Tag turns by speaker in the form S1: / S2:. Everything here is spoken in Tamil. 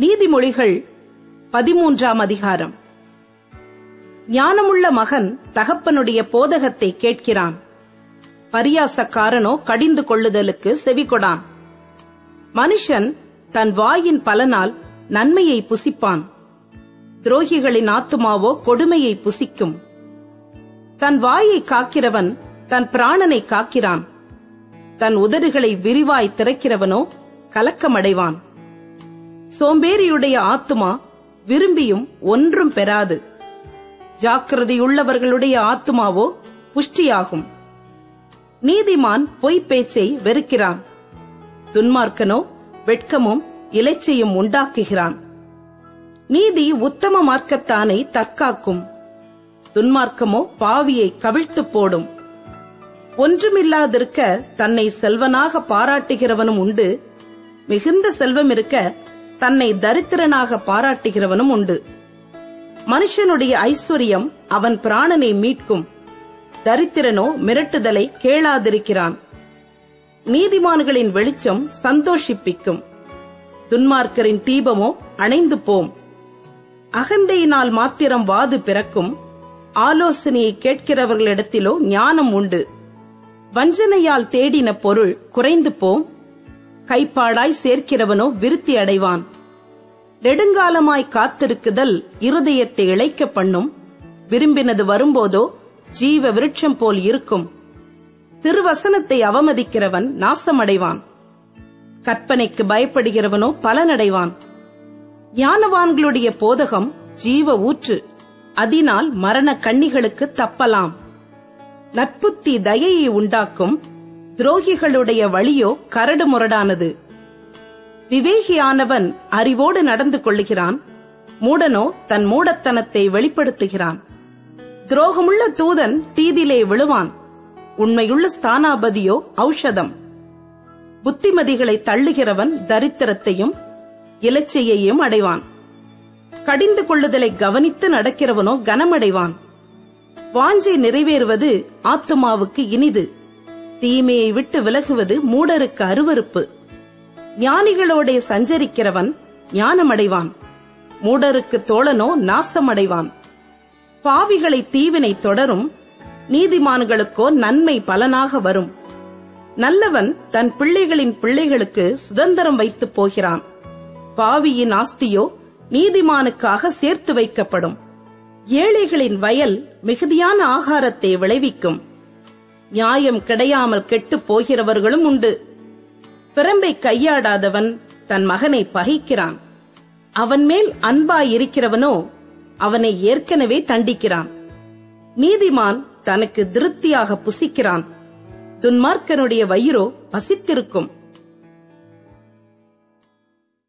S1: நீதிமொழிகள் பதிமூன்றாம் அதிகாரம். ஞானமுள்ள மகன் தகப்பனுடைய போதகத்தை கேட்கிறான். பரியாசக்காரனோ கடிந்து கொள்ளுதலுக்கு செவிகொடான். மனுஷன் தன் வாயின் பலனால் நன்மையை புசிப்பான். துரோகிகளின் ஆத்துமாவோ கொடுமையை புசிக்கும். தன் வாயை காக்கிறவன் தன் பிராணனை காக்கிறான். தன் உதடுகளை விரிவாய் திறக்கிறவனோ கலக்கமடைவான். சோம்பேறியுடைய ஆத்துமா விரும்பியும் ஒன்றும் பெறாது. ஜாக்கிரதையுள்ளவர்களுடைய ஆத்துமாவோ புஷ்டியாகும். நீதிமான் பொய் பேச்சை வெறுக்கிறான். துன்மார்க்கனோ வெட்கமும் இலைச்சையும் உண்டாக்குகிறான். நீதி உத்தம மார்க்கத்தானை தற்காக்கும். துன்மார்க்கமோ பாவியை கவிழ்த்து போடும். ஒன்றுமில்லாதிருக்க தன்னை செல்வனாக பாராட்டுகிறவனும் உண்டு. மிகுந்த செல்வம் இருக்க தன்னை தரித்திரனாக பாராட்டுகிறவனும் உண்டு. மனுஷனுடைய ஐஸ்வர்யம் அவன் பிராணனை மீட்கும். தரித்திரனோ மிரட்டுதலை கேளாதிருக்கிறான். நீதிமான்களின் வெளிச்சம் சந்தோஷிப்பிக்கும். துன்மார்க்கரின் தீபமோ அணைந்து போம். அகந்தையினால் மாத்திரம் வாது பிறக்கும். ஆலோசனையை கேட்கிறவர்களிடத்திலோ ஞானம் உண்டு. வஞ்சனையால் தேடின பொருள் குறைந்து போம். கைப்பாடாய் சேர்க்கிறவனோ விருத்தி அடைவான். நெடுங்காலமாய் காத்திருக்குதல் இருதயத்தை இழைக்க பண்ணும். விரும்பினது வரும்போதோ ஜீவ விருட்சம் போல் இருக்கும். திருவசனத்தை அவமதிக்கிறவன் நாசமடைவான். கற்பனைக்கு பயப்படுகிறவனோ பலனடைவான். ஞானவான்களுடைய போதகம் ஜீவ ஊற்று. அதனால் மரண கண்ணிகளுக்கு தப்பலாம். நட்புத்தி தயையை உண்டாக்கும் துரோகிகளுடைய வழியோ கரடு முரடானது. விவேகியானவன் அறிவோடு நடந்து கொள்ளுகிறான். மூடனோ தன் மூடத்தனத்தை வெளிப்படுத்துகிறான். துரோகமுள்ள தூதன் தீதிலே விழுவான். உண்மையுள்ள ஸ்தானாபதியோ ஔஷதம். புத்திமதிகளை தள்ளுகிறவன் தரித்திரத்தையும் இலச்சையையும் அடைவான். கடிந்து கொள்ளுதலை கவனித்து நடக்கிறவனோ கனமடைவான். வாஞ்சை நிறைவேறுவது ஆத்துமாவுக்கு இனிது. தீமையை விட்டு விலகுவது மூடருக்கு அருவருப்பு. ஞானிகளோடே சஞ்சரிக்கிறவன் ஞானமடைவான். மூடருக்கு தோழனோ நாசமடைவான். பாவிகளை தீவினை தொடரும் நீதிமான்களுக்கோ நன்மை பலனாக வரும். நல்லவன் தன் பிள்ளைகளின் பிள்ளைகளுக்கு சுதந்திரம் வைத்து போகிறான். பாவியின் ஆஸ்தியோ நீதிமானுக்காக சேர்த்து வைக்கப்படும். ஏழைகளின் வயல் மிகுதியான ஆகாரத்தை விளைவிக்கும். நியாயம் கிடையாமல் கெட்டுப் போகிறவர்களும் உண்டு. பிரம்பை கையாடாதவன் தன் மகனை பகைக்கிறான். அவன் மேல் அன்பாயிருக்கிறவனோ அவனை ஏற்கனவே தண்டிக்கிறான். நீதிமான் தனக்கு திருப்தியாக புசிக்கிறான். துன்மார்க்கனுடைய வயிறோ பசித்திருக்கும்.